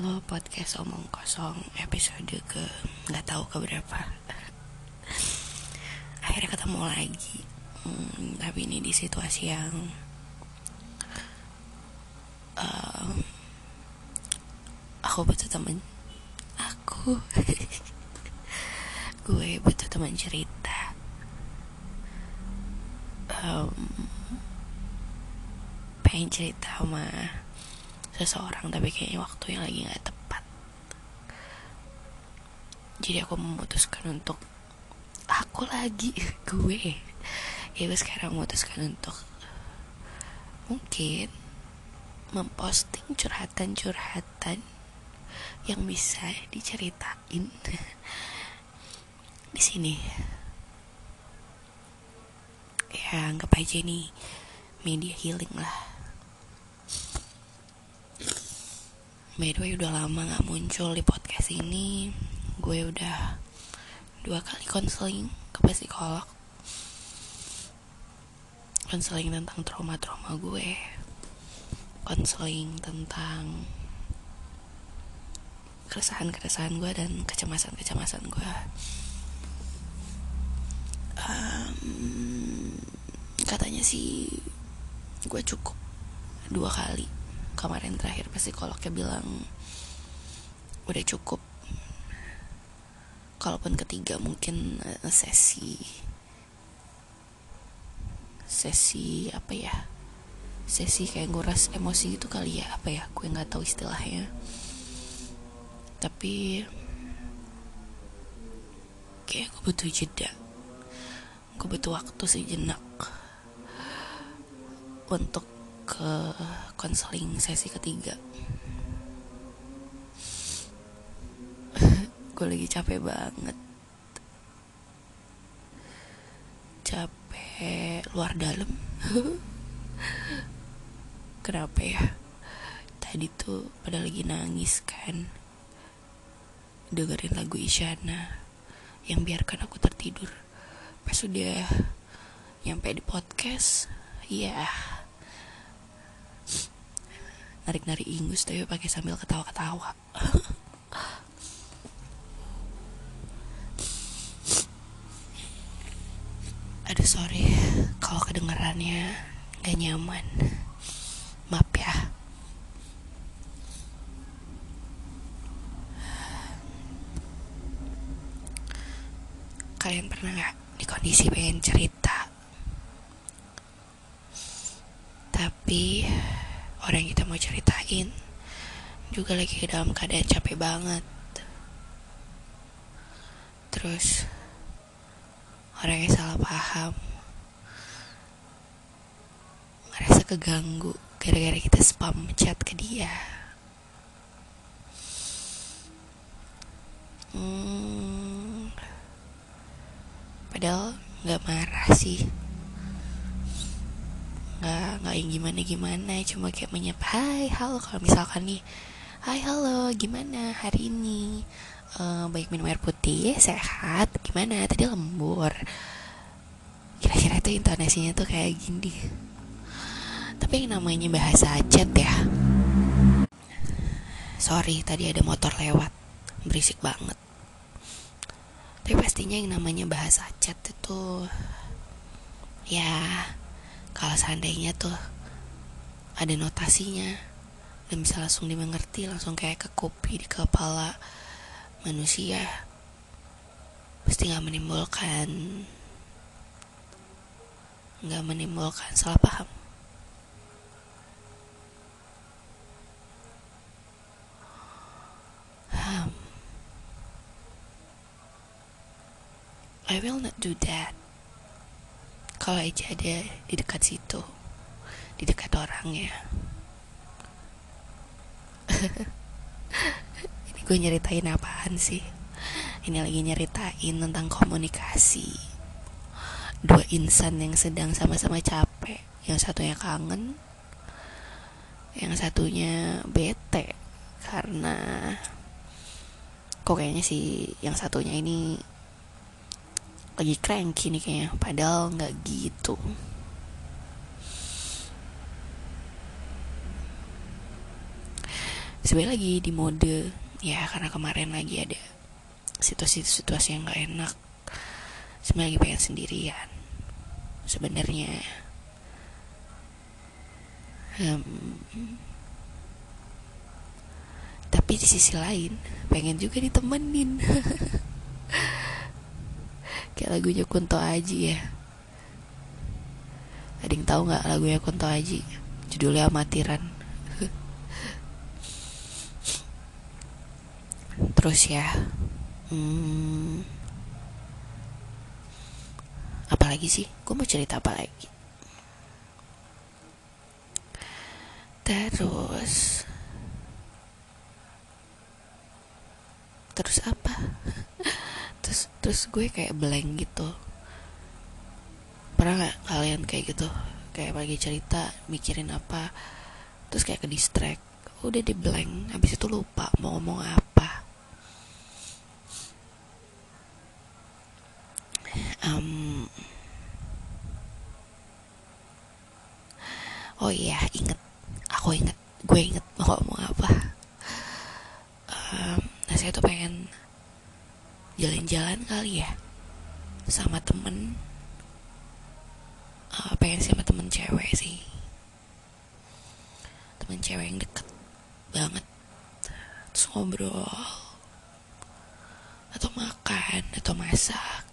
Halo podcast omong kosong episode ke nggak tahu ke berapa. Akhirnya ketemu lagi, hmm, tapi ini di situasi yang uh, aku butuh temen, aku gue butuh teman cerita. Um, pengen cerita sama seseorang tapi kayaknya waktu yang lagi nggak tepat. Jadi aku memutuskan untuk aku lagi gue. Ya gue sekarang memutuskan untuk mungkin memposting curhatan-curhatan yang bisa diceritain di sini. Ya anggap aja nih media healing lah By the way udah lama gak muncul di podcast ini. Gue udah dua kali konseling ke psikolog. Konseling tentang trauma-trauma gue. Konseling tentang keresahan-keresahan gue dan kecemasan-kecemasan gue. Um, Katanya sih gue cukup dua kali kemarin terakhir psikolognya bilang udah cukup. Kalaupun ketiga mungkin uh, sesi sesi apa ya sesi kayak nguras emosi itu kali ya apa ya gue nggak tahu istilahnya. Tapi kayak gue butuh jeda. Gue butuh waktu sejenak untuk ke konseling sesi ketiga. Gue lagi capek banget. Capek luar dalam. Kenapa ya? Tadi tuh pada lagi nangis kan. Dengerin lagu Isyana yang biarkan aku tertidur. Pas udah nyampe di podcast ya yeah narik-narik ingus tapi pakai sambil ketawa-ketawa. Aduh sorry. Kalau kedengarannya gak nyaman. Maaf ya. Kalian pernah gak di kondisi pengen cerita? Tapi orang yang kita mau ceritain juga lagi dalam keadaan capek banget. Terus orang yang salah paham. Ngerasa keganggu gara-gara kita spam chat ke dia. Hmm, padahal nggak marah sih nggak nggak yang gimana gimana cuma kayak menyapa hai halo. Kalau misalkan nih hai halo gimana hari ini? Uh, baik minum air putih sehat gimana? Tadi lembur. Kira-kira itu intonasinya tuh kayak gini. Tapi yang namanya bahasa chat ya. Sorry tadi ada motor lewat. Berisik banget. Tapi pastinya yang namanya bahasa chat itu ya kalau seandainya tuh ada notasinya dan bisa langsung dimengerti langsung kayak ke kopi di kepala manusia pasti nggak menimbulkan nggak menimbulkan salah paham hmm. I will not do that kalau aja ada di dekat situ di dekat orangnya ini gue nyeritain apaan sih? Ini lagi nyeritain tentang komunikasi. Dua insan yang sedang sama-sama capek. Yang satunya kangen yang satunya bete. Karena kok kayaknya sih yang satunya ini lagi cranky nih kayaknya. Padahal nggak gitu. Sebenarnya lagi di mode ya karena kemarin lagi ada situasi-situasi yang gak enak. Sebenarnya lagi pengen sendirian. Sebenarnya. Um, tapi di sisi lain pengen juga ditemenin kayak lagunya Kunto Aji ya. Ada yang tahu nggak lagunya Kunto Aji? Judulnya amatiran. Terus ya hmm, apalagi sih? Gue mau cerita apa lagi? Terus terus apa terus gue kayak blank gitu. Pernah nggak kalian kayak gitu? Kayak lagi cerita mikirin apa terus kayak ke distract. Udah di blank habis itu lupa mau ngomong apa. Um, oh iya inget. Aku inget. Gue inget mau ngomong apa. Um, nah saya tuh pengen jalan-jalan kali ya sama temen. Uh, pengen sama temen cewek sih. Temen cewek yang deket banget. Terus ngobrol. Atau makan atau masak.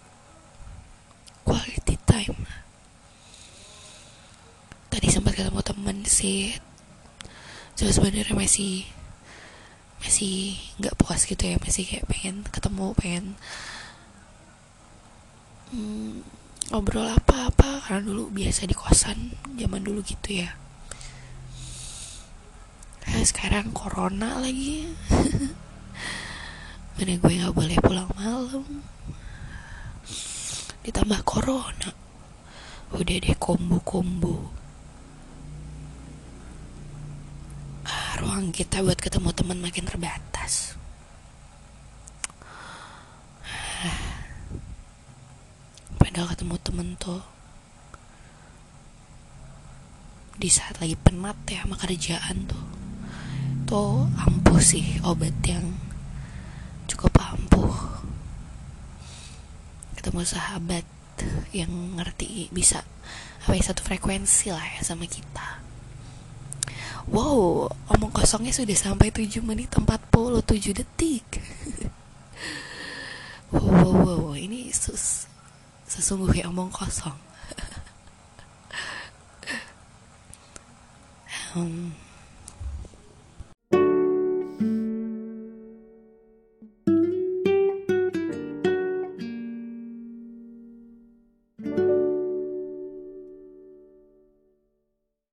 Quality time. Tadi sempat ketemu temen sih. Cuma sebenarnya masih masih nggak puas gitu ya masih kayak pengen ketemu pengen hmm, ngobrol apa-apa. Karena dulu biasa di kosan zaman dulu gitu ya. Nah, sekarang corona lagi. Mana gue nggak boleh pulang malam. Ditambah corona. Udah deh kombo-kombo ruang kita buat ketemu teman makin terbatas. Padahal ketemu temen tuh di saat lagi penat ya sama kerjaan tuh tuh ampuh sih obat yang cukup ampuh. Ketemu sahabat yang ngerti bisa apa ya satu frekuensi lah ya sama kita wow omong kosongnya sudah sampai 7 menit 47 detik. Wow wow wow ini sus sesungguhnya omong kosong. Um,